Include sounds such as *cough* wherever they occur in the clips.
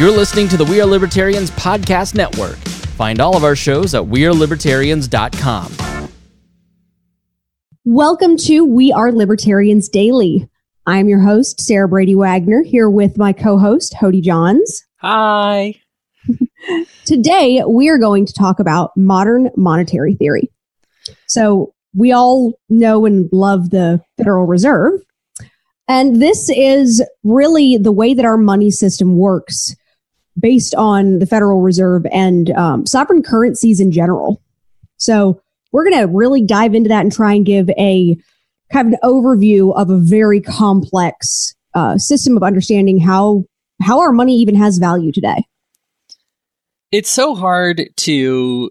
You're listening to the We Are Libertarians Podcast Network. Find all of our shows at WeareLibertarians.com. Welcome to We Are Libertarians Daily. I'm your host, Sarah Brady Wagner, here with my co host, Hody Johns. Hi. *laughs* Today, we are going to talk about modern monetary theory. So, we all know and love the Federal Reserve. And this is really the way that our money system works based on the Federal Reserve and um, sovereign currencies in general. So, we're going to really dive into that and try and give a kind of an overview of a very complex uh, system of understanding how how our money even has value today. It's so hard to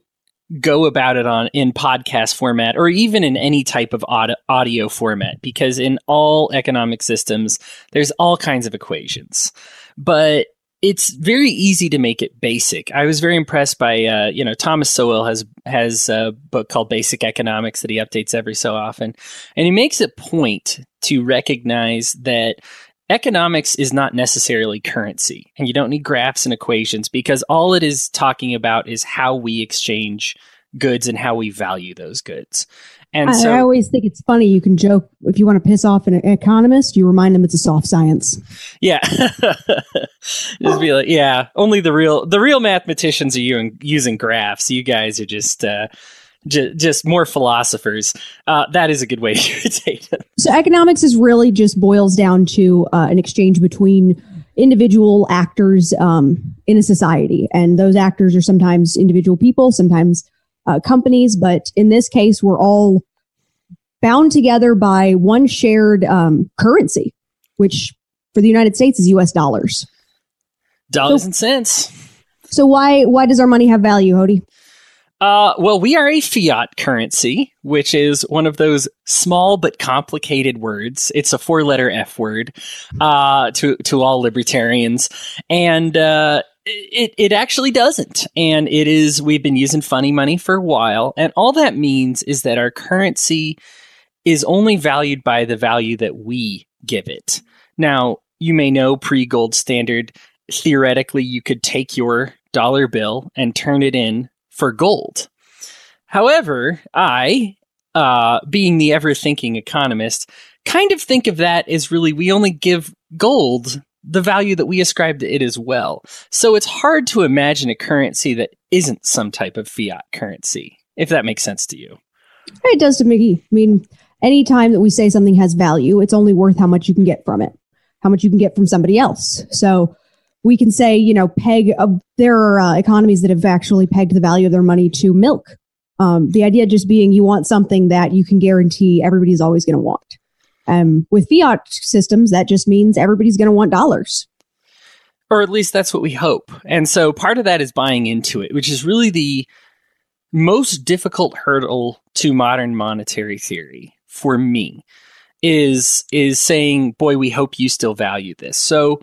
go about it on in podcast format or even in any type of audio, audio format because in all economic systems there's all kinds of equations but it's very easy to make it basic. I was very impressed by uh, you know Thomas Sowell has has a book called Basic Economics that he updates every so often, and he makes a point to recognize that economics is not necessarily currency, and you don't need graphs and equations because all it is talking about is how we exchange goods and how we value those goods. And I, so I always think it's funny. You can joke if you want to piss off an economist, you remind them it's a soft science. Yeah, *laughs* just be like, yeah. Only the real the real mathematicians are using graphs. You guys are just uh, j- just more philosophers. Uh, that is a good way *laughs* to irritate them. So economics is really just boils down to uh, an exchange between individual actors um, in a society, and those actors are sometimes individual people, sometimes uh, companies, but in this case, we're all bound together by one shared um, currency, which for the United States is U.S. dollars. Dollars So- and cents. So why why does our money have value, Hody? Uh, well, we are a fiat currency, which is one of those small but complicated words. It's a four-letter F word uh, to to all libertarians, and uh, it it actually doesn't. And it is we've been using funny money for a while, and all that means is that our currency is only valued by the value that we give it. Now, you may know pre-gold standard. Theoretically, you could take your dollar bill and turn it in for gold. However, I, uh, being the ever thinking economist, kind of think of that as really we only give gold the value that we ascribe to it as well. So it's hard to imagine a currency that isn't some type of fiat currency, if that makes sense to you. It does to me. I mean, anytime that we say something has value, it's only worth how much you can get from it, how much you can get from somebody else. So we can say, you know, peg. Uh, there are uh, economies that have actually pegged the value of their money to milk. Um, the idea just being you want something that you can guarantee everybody's always going to want. Um, with fiat systems, that just means everybody's going to want dollars. or at least that's what we hope. And so part of that is buying into it, which is really the most difficult hurdle to modern monetary theory for me is is saying, "Boy, we hope you still value this." So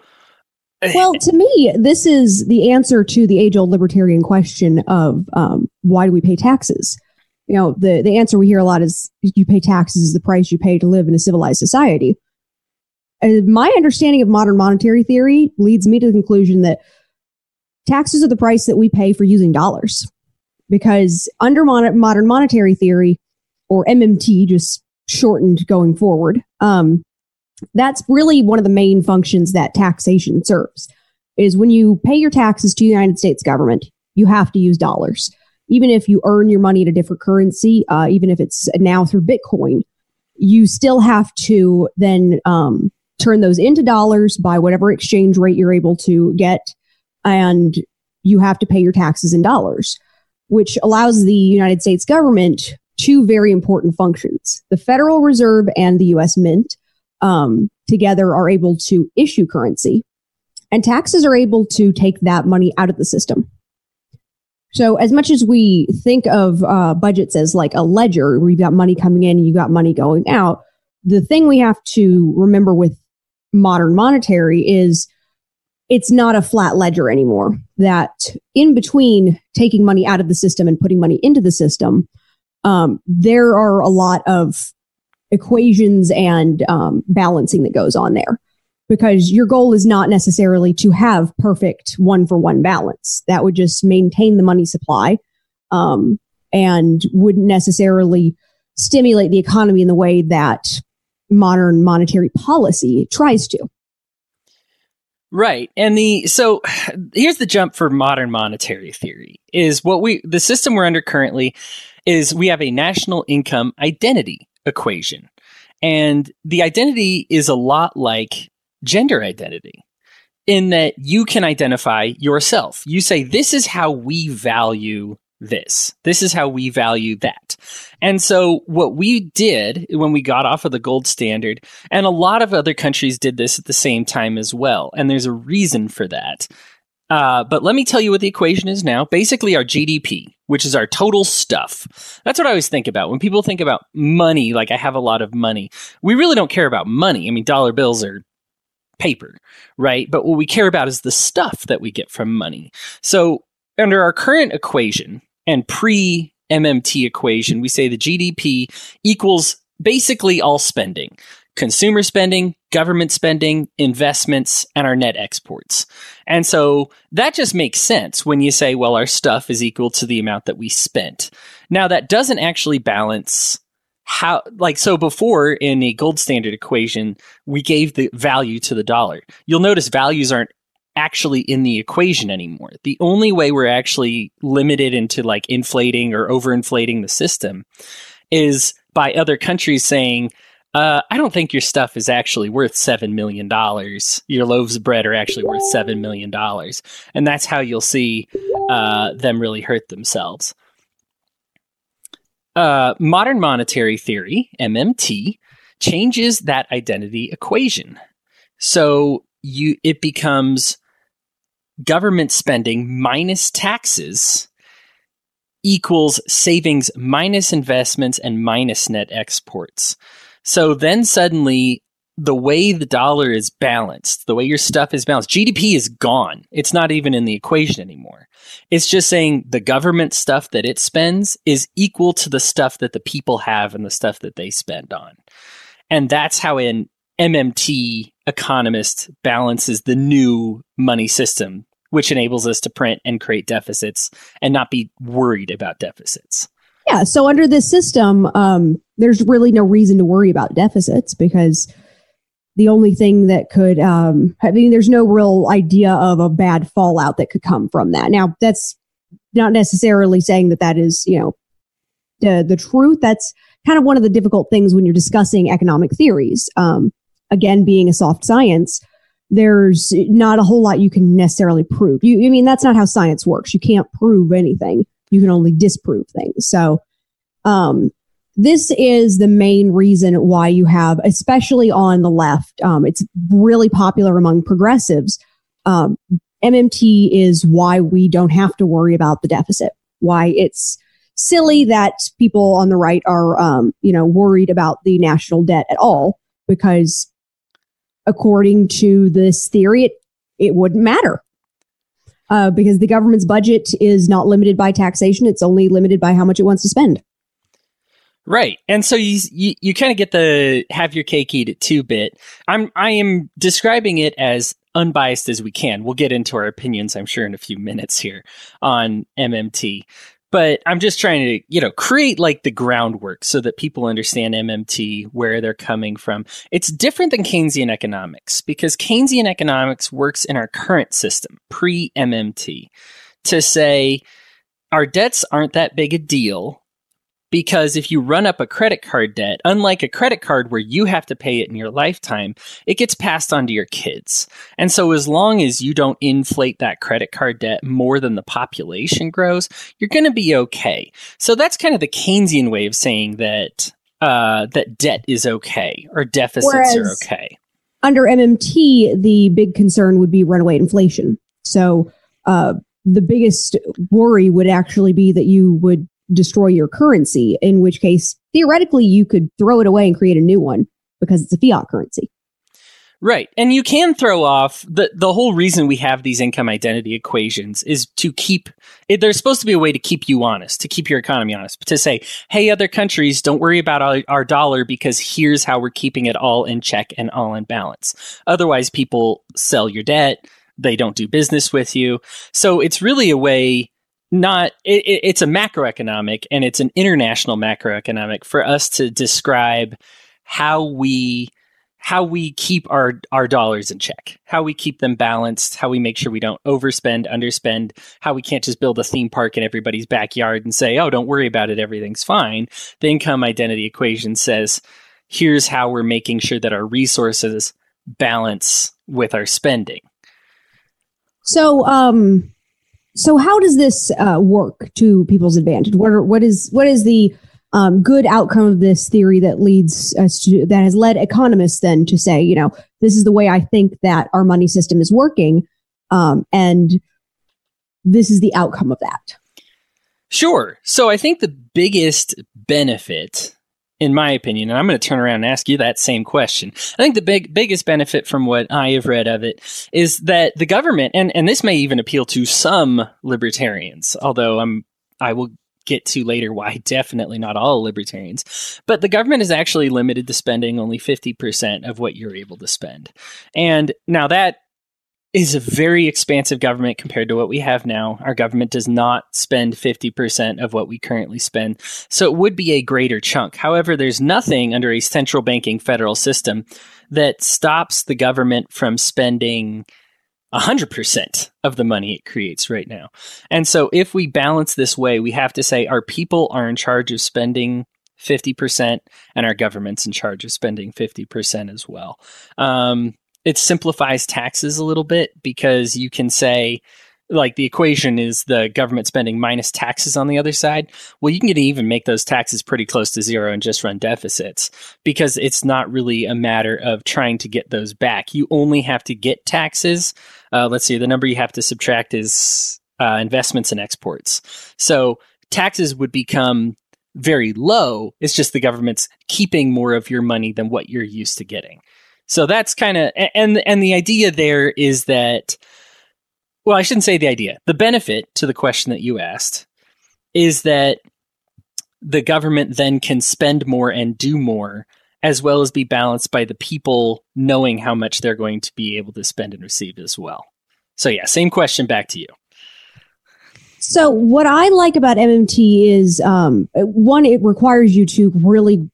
Well, to me, this is the answer to the age old libertarian question of um, why do we pay taxes? You know, the, the answer we hear a lot is you pay taxes is the price you pay to live in a civilized society. And my understanding of modern monetary theory leads me to the conclusion that taxes are the price that we pay for using dollars. Because under mon- modern monetary theory, or MMT, just shortened going forward, um, that's really one of the main functions that taxation serves is when you pay your taxes to the United States government, you have to use dollars. Even if you earn your money in a different currency, uh, even if it's now through Bitcoin, you still have to then um, turn those into dollars by whatever exchange rate you're able to get. And you have to pay your taxes in dollars, which allows the United States government two very important functions the Federal Reserve and the US Mint um, together are able to issue currency, and taxes are able to take that money out of the system. So, as much as we think of uh, budgets as like a ledger where you've got money coming in and you've got money going out, the thing we have to remember with modern monetary is it's not a flat ledger anymore. That in between taking money out of the system and putting money into the system, um, there are a lot of equations and um, balancing that goes on there. because your goal is not necessarily to have perfect one for one balance. That would just maintain the money supply um, and wouldn't necessarily stimulate the economy in the way that modern monetary policy tries to. Right. And the so here's the jump for modern monetary theory is what we the system we're under currently is we have a national income identity equation. And the identity is a lot like gender identity in that you can identify yourself. You say, This is how we value this. This is how we value that. And so what we did when we got off of the gold standard, and a lot of other countries did this at the same time as well. And there's a reason for that. Uh, but let me tell you what the equation is now. Basically, our GDP, which is our total stuff. That's what I always think about when people think about money. Like I have a lot of money. We really don't care about money. I mean, dollar bills are paper, right? But what we care about is the stuff that we get from money. So under our current equation and pre MMT equation, we say the GDP equals basically all spending consumer spending, government spending, investments, and our net exports. And so that just makes sense when you say, well, our stuff is equal to the amount that we spent. Now, that doesn't actually balance how like so before in a gold standard equation we gave the value to the dollar you'll notice values aren't actually in the equation anymore the only way we're actually limited into like inflating or overinflating the system is by other countries saying uh, I don't think your stuff is actually worth $7 million. Your loaves of bread are actually worth $7 million. And that's how you'll see uh, them really hurt themselves. Uh, modern monetary theory, MMT, changes that identity equation. So you it becomes government spending minus taxes equals savings minus investments and minus net exports. So then suddenly the way the dollar is balanced, the way your stuff is balanced, GDP is gone. It's not even in the equation anymore. It's just saying the government stuff that it spends is equal to the stuff that the people have and the stuff that they spend on. And that's how an MMT economist balances the new money system, which enables us to print and create deficits and not be worried about deficits. Yeah. So under this system, um, there's really no reason to worry about deficits because the only thing that could, um, I mean, there's no real idea of a bad fallout that could come from that. Now, that's not necessarily saying that that is, you know, the, the truth. That's kind of one of the difficult things when you're discussing economic theories. Um, again, being a soft science, there's not a whole lot you can necessarily prove. You, I mean, that's not how science works. You can't prove anything. You can only disprove things. So, um, this is the main reason why you have, especially on the left, um, it's really popular among progressives. Um, MMT is why we don't have to worry about the deficit. Why it's silly that people on the right are, um, you know, worried about the national debt at all, because according to this theory, it, it wouldn't matter. Uh, because the government's budget is not limited by taxation; it's only limited by how much it wants to spend. Right. And so you you, you kind of get the have your cake eat it too bit. I'm I am describing it as unbiased as we can. We'll get into our opinions I'm sure in a few minutes here on MMT. But I'm just trying to, you know, create like the groundwork so that people understand MMT, where they're coming from. It's different than Keynesian economics because Keynesian economics works in our current system, pre MMT, to say our debts aren't that big a deal because if you run up a credit card debt, unlike a credit card where you have to pay it in your lifetime, it gets passed on to your kids. And so as long as you don't inflate that credit card debt more than the population grows, you're going to be okay. So that's kind of the Keynesian way of saying that uh, that debt is okay or deficits Whereas, are okay. Under MMT, the big concern would be runaway inflation. So uh, the biggest worry would actually be that you would destroy your currency, in which case, theoretically, you could throw it away and create a new one because it's a fiat currency. Right. And you can throw off the the whole reason we have these income identity equations is to keep it, there's supposed to be a way to keep you honest, to keep your economy honest, to say, "Hey other countries, don't worry about our, our dollar because here's how we're keeping it all in check and all in balance." Otherwise people sell your debt, they don't do business with you. So it's really a way not it, it's a macroeconomic and it's an international macroeconomic for us to describe how we how we keep our our dollars in check, how we keep them balanced, how we make sure we don't overspend, underspend, how we can't just build a theme park in everybody's backyard and say, "Oh, don't worry about it, everything's fine." The income identity equation says, "Here's how we're making sure that our resources balance with our spending." So, um so how does this uh, work to people's advantage? What are, what is what is the um, good outcome of this theory that leads us to that has led economists then to say, you know, this is the way I think that our money system is working, um, and this is the outcome of that. Sure. So I think the biggest benefit in my opinion, and I'm going to turn around and ask you that same question. I think the big biggest benefit from what I have read of it is that the government, and and this may even appeal to some libertarians, although I'm I will get to later why *laughs* definitely not all libertarians. But the government is actually limited to spending only 50% of what you're able to spend. And now that is a very expansive government compared to what we have now. Our government does not spend 50% of what we currently spend. So it would be a greater chunk. However, there's nothing under a central banking federal system that stops the government from spending 100% of the money it creates right now. And so if we balance this way, we have to say our people are in charge of spending 50% and our government's in charge of spending 50% as well. Um, it simplifies taxes a little bit because you can say, like the equation is the government spending minus taxes on the other side. Well, you can even make those taxes pretty close to zero and just run deficits because it's not really a matter of trying to get those back. You only have to get taxes. Uh, let's see, the number you have to subtract is uh, investments and exports. So taxes would become very low. It's just the government's keeping more of your money than what you're used to getting. So that's kind of and and the idea there is that well, I shouldn't say the idea. The benefit to the question that you asked is that the government then can spend more and do more, as well as be balanced by the people knowing how much they're going to be able to spend and receive as well. So, yeah, same question back to you. So, what I like about MMT is um, one, it requires you to really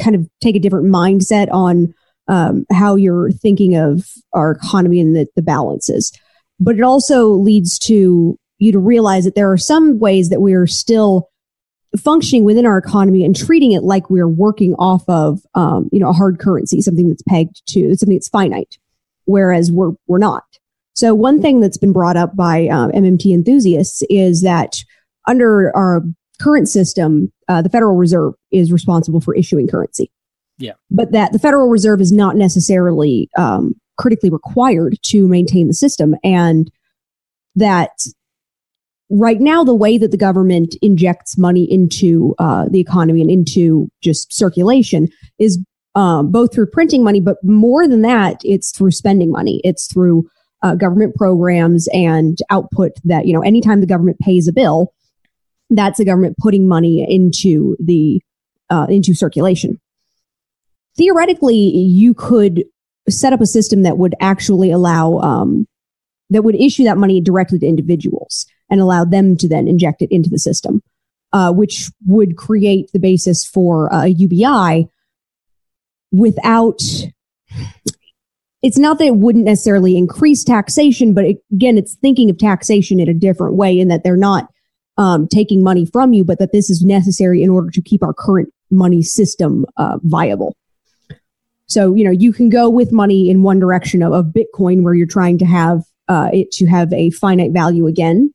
kind of take a different mindset on um, how you're thinking of our economy and the, the balances. But it also leads to you to realize that there are some ways that we are still functioning within our economy and treating it like we're working off of um, you know a hard currency something that's pegged to something that's finite whereas we're we're not. So one thing that's been brought up by um, mmt enthusiasts is that under our current system uh, the federal reserve is responsible for issuing currency yeah. But that the federal reserve is not necessarily um, critically required to maintain the system. And that right now the way that the government injects money into uh, the economy and into just circulation is um, both through printing money but more than that it's through spending money. It's through uh, government programs and output that you know anytime the government pays a bill that's the government putting money into the uh, into circulation theoretically you could set up a system that would actually allow um, that would issue that money directly to individuals and allow them to then inject it into the system, uh, which would create the basis for a UBI without. It's not that it wouldn't necessarily increase taxation, but it, again, it's thinking of taxation in a different way in that they're not um, taking money from you, but that this is necessary in order to keep our current money system uh, viable. So, you know, you can go with money in one direction of, of Bitcoin where you're trying to have uh, it to have a finite value again,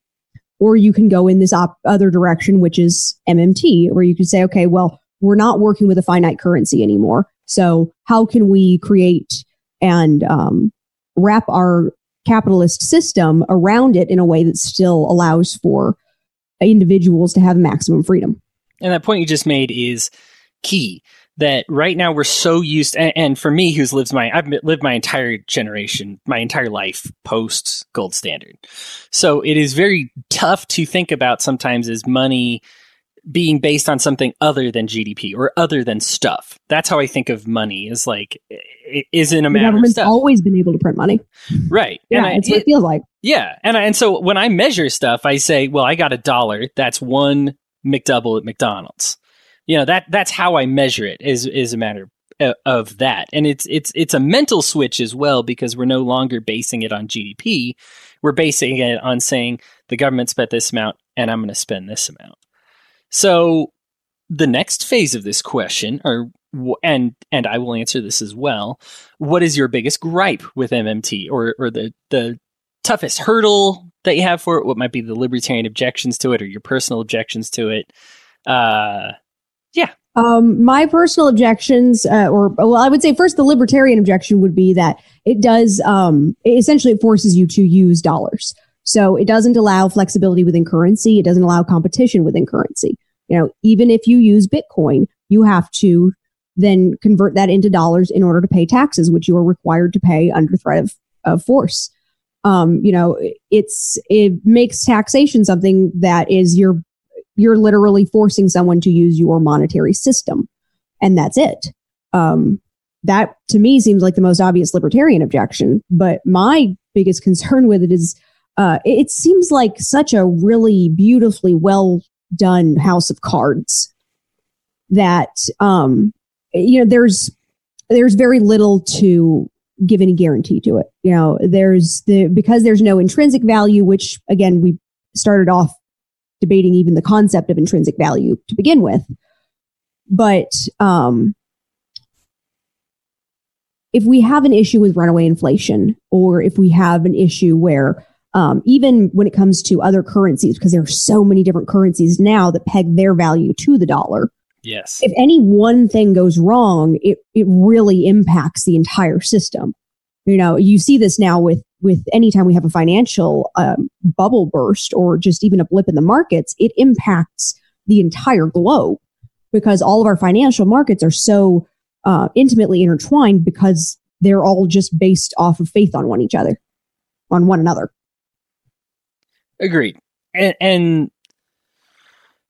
or you can go in this op- other direction, which is MMT, where you can say, okay, well, we're not working with a finite currency anymore. So, how can we create and um, wrap our capitalist system around it in a way that still allows for individuals to have maximum freedom? And that point you just made is key that right now we're so used and, and, for me who's lived my I've lived my entire generation my entire life post gold standard. So it is very tough to think about sometimes as money being based on something other than GDP or other than stuff. That's how I think of money is like it isn't a the matter government's of stuff. always been able to print money. Right. Yeah I, it's what it feels like. Yeah. And I, and so when I measure stuff I say well I got a dollar. That's one McDouble at McDonald's you know that that's how I measure it is is a matter of that. And it's it's it's a mental switch as well because we're no longer basing it on GDP we're basing it on saying the government spent this amount and I'm going to spend this amount. So the next phase of this question or and and I will answer this as well. What is your biggest gripe with MMT or or the the toughest hurdle that you have for it? What might be the libertarian objections to it or your personal objections to it? Uh yeah. Um, my personal objections, uh, or well, I would say first the libertarian objection would be that it does um, it essentially it forces you to use dollars. So it doesn't allow flexibility within currency. It doesn't allow competition within currency. You know, even if you use Bitcoin, you have to then convert that into dollars in order to pay taxes, which you are required to pay under threat of, of force. Um, you know, it's it makes taxation something that is your you're literally forcing someone to use your monetary system. And that's it. Um, that to me seems like the most obvious libertarian objection. But my biggest *laughs* concern with it is uh, it seems like such a really beautifully well done house of cards that um, you know there's there's very little to give any guarantee to it. You know, there's the because there's no intrinsic value, which again we started off debating even the concept of intrinsic value to begin with. But um, if we have an issue with runaway inflation, or if we have an issue where um, even when it comes to other currencies, because there are so many different currencies now that peg their value to the dollar. Yes. If any one thing goes wrong, it, it really impacts the entire system. You know, you see this now with with anytime we have a financial um, bubble burst or just even a blip in the markets, it impacts the entire globe because all of our financial markets are so uh, intimately intertwined because they're all just based off of faith on one each other, on one another. Agreed. And, and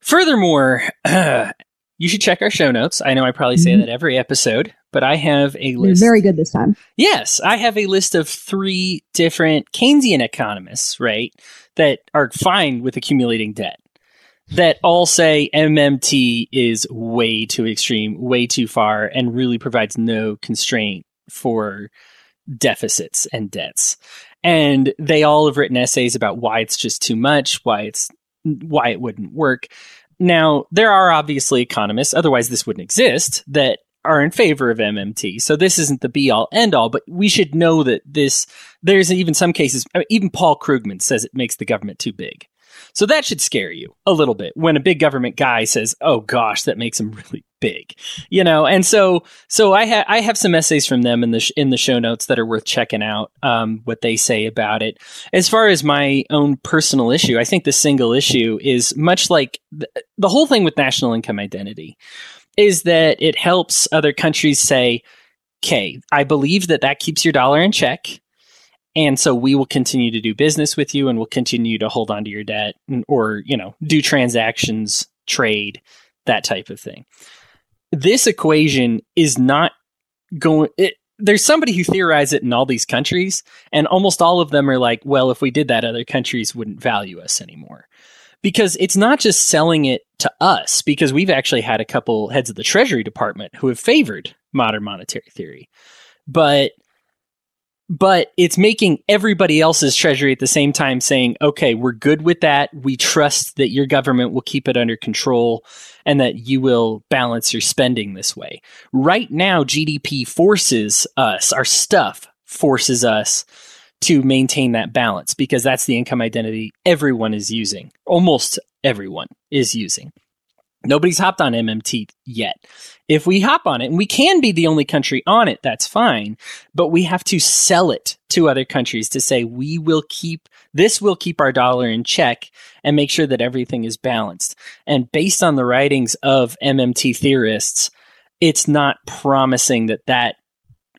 furthermore, uh, *clears throat* you should check our show notes. I know I probably say mm-hmm. that every episode, but I have a list. Very good this time. Yes, I have a list of three different Keynesian economists, right, that are fine with accumulating debt. That all say MMT is way too extreme, way too far, and really provides no constraint for deficits and debts. And they all have written essays about why it's just too much, why it's why it wouldn't work. Now, there are obviously economists, otherwise this wouldn't exist, that are in favor of MMT. So this isn't the be all end all, but we should know that this, there's even some cases, even Paul Krugman says it makes the government too big. So that should scare you a little bit when a big government guy says, "Oh gosh, that makes him *laughs* really big," you know. And so, so I have I have some essays from them in the sh- in the show notes that are worth checking out. Um, what they say about it. As far as my own personal issue, I think the single issue is much like the, the whole thing with national income identity is that it helps other countries say, okay, I believe that that keeps your dollar in check. And so we will continue to do business with you and we'll continue to hold on to your debt or, you know, do transactions, trade, that type of thing. This equation is not going, it, there's somebody who theorized it in all these countries, and almost all of them are like, well, if we did that, other countries wouldn't value us anymore because it's not just selling it to us because we've actually had a couple heads of the treasury department who have favored modern monetary theory. But but it's making everybody else's treasury at the same time saying okay we're good with that. We trust that your government will keep it under control and that you will balance your spending this way. Right now gdp forces us our stuff forces us to maintain that balance because that's the income identity everyone is using. Almost everyone is using. Nobody's hopped on MMT yet. If we hop on it, and we can be the only country on it, that's fine, but we have to sell it to other countries to say we will keep this will keep our dollar in check and make sure that everything is balanced. And based on the writings of MMT theorists, it's not promising that that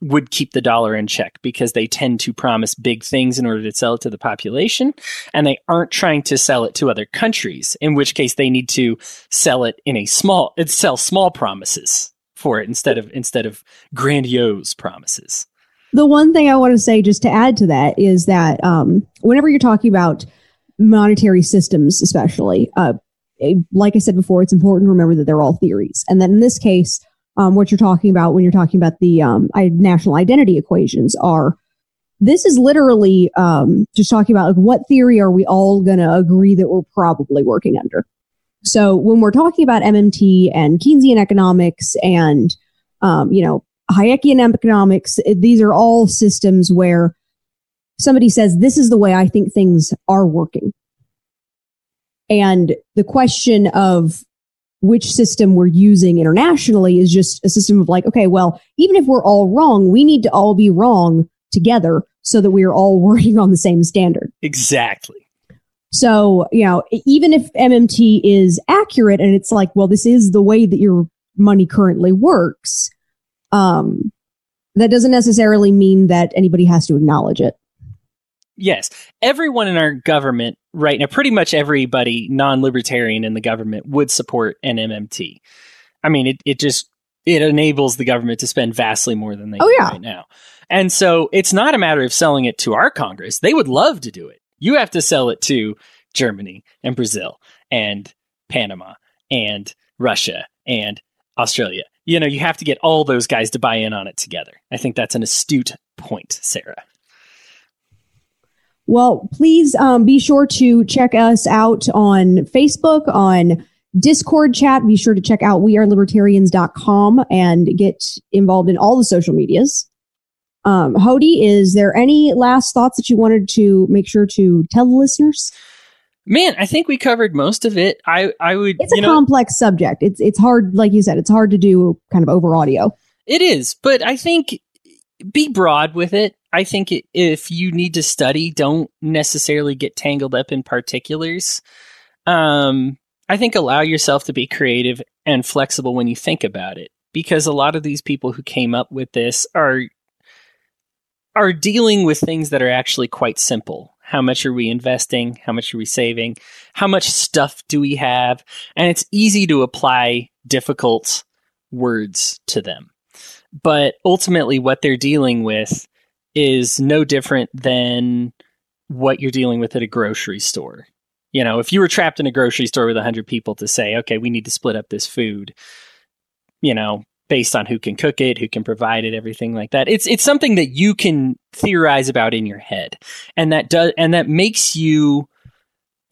would keep the dollar in check because they tend to promise big things in order to sell it to the population and they aren't trying to sell it to other countries in which case they need to sell it in a small sell small promises for it instead of instead of grandiose promises. The one thing i want to say just to add to that is that um, whenever you're talking about monetary systems especially uh, like i said before it's important to remember that they're all theories. And that in this case um, what you're talking about when you're talking about the um, national identity equations are this is literally um, just talking about like what theory are we all going to agree that we're probably working under? So when we're talking about mmt and keynesian economics and um, you know hayekian economics these are all systems where somebody says this is the way i think things are working. And the question of which system we're using internationally is just a system of like, okay, well, even if we're all wrong, we need to all be wrong together so that we are all *laughs* working on the same standard. Exactly. So, you know, even if MMT is accurate and it's like, well, this is the way that your money currently works, um, that doesn't necessarily mean that anybody has to acknowledge it. Yes. Everyone in our government right now, pretty much everybody non libertarian in the government would support an MMT. I mean, it, it just it enables the government to spend vastly more than they oh, do yeah. right now. And so it's not a matter of selling it to our Congress. They would love to do it. You have to sell it to Germany and Brazil and Panama and Russia and Australia. You know, you have to get all those guys to buy in on it together. I think that's an astute point, Sarah. Well, please um, be sure to check us out on Facebook, on Discord chat. Be sure to check out wearelibertarians.com and get involved in all the social medias. Um, Hody, is there any last thoughts that you wanted to make sure to tell the listeners? Man, I think we covered most of it. I, I would. It's a know, complex subject. It's it's hard, like you said, it's hard to do kind of over audio. It is, but I think be broad with it. I think if you need to study, don't necessarily get tangled up in particulars. Um, I think allow yourself to be creative and flexible when you think about it, because a lot of these people who came up with this are are dealing with things that are actually quite simple. How much are we investing? How much are we saving? How much stuff do we have? And it's easy to apply difficult words to them. But ultimately, what they're dealing with is no different than what you're dealing with at a grocery store. You know, if you were trapped in a grocery store with 100 people to say, okay, we need to split up this food, you know, based on who can cook it, who can provide it, everything like that. It's it's something that you can theorize about in your head. And that does and that makes you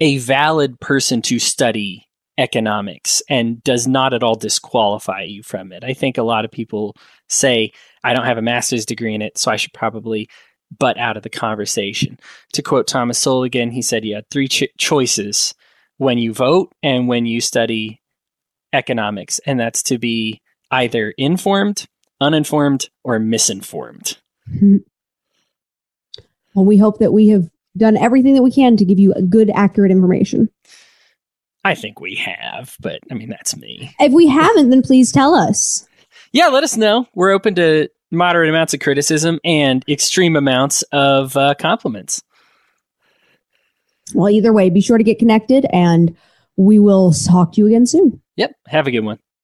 a valid person to study economics and does not at all disqualify you from it. I think a lot of people say, I don't have a master's degree in it, so I should probably butt out of the conversation. To quote Thomas Sowell again, he said, You had three ch- choices when you vote and when you study economics, and that's to be either informed, uninformed, or misinformed. Hmm. Well, we hope that we have done everything that we can to give you good, accurate information. I think we have, but I mean, that's me. If we haven't, then please tell us yeah, let us know. We're open to moderate amounts of criticism and extreme amounts of uh, compliments. Well, either way, be sure to get connected and we will talk to you again soon. Yep. Have a good one.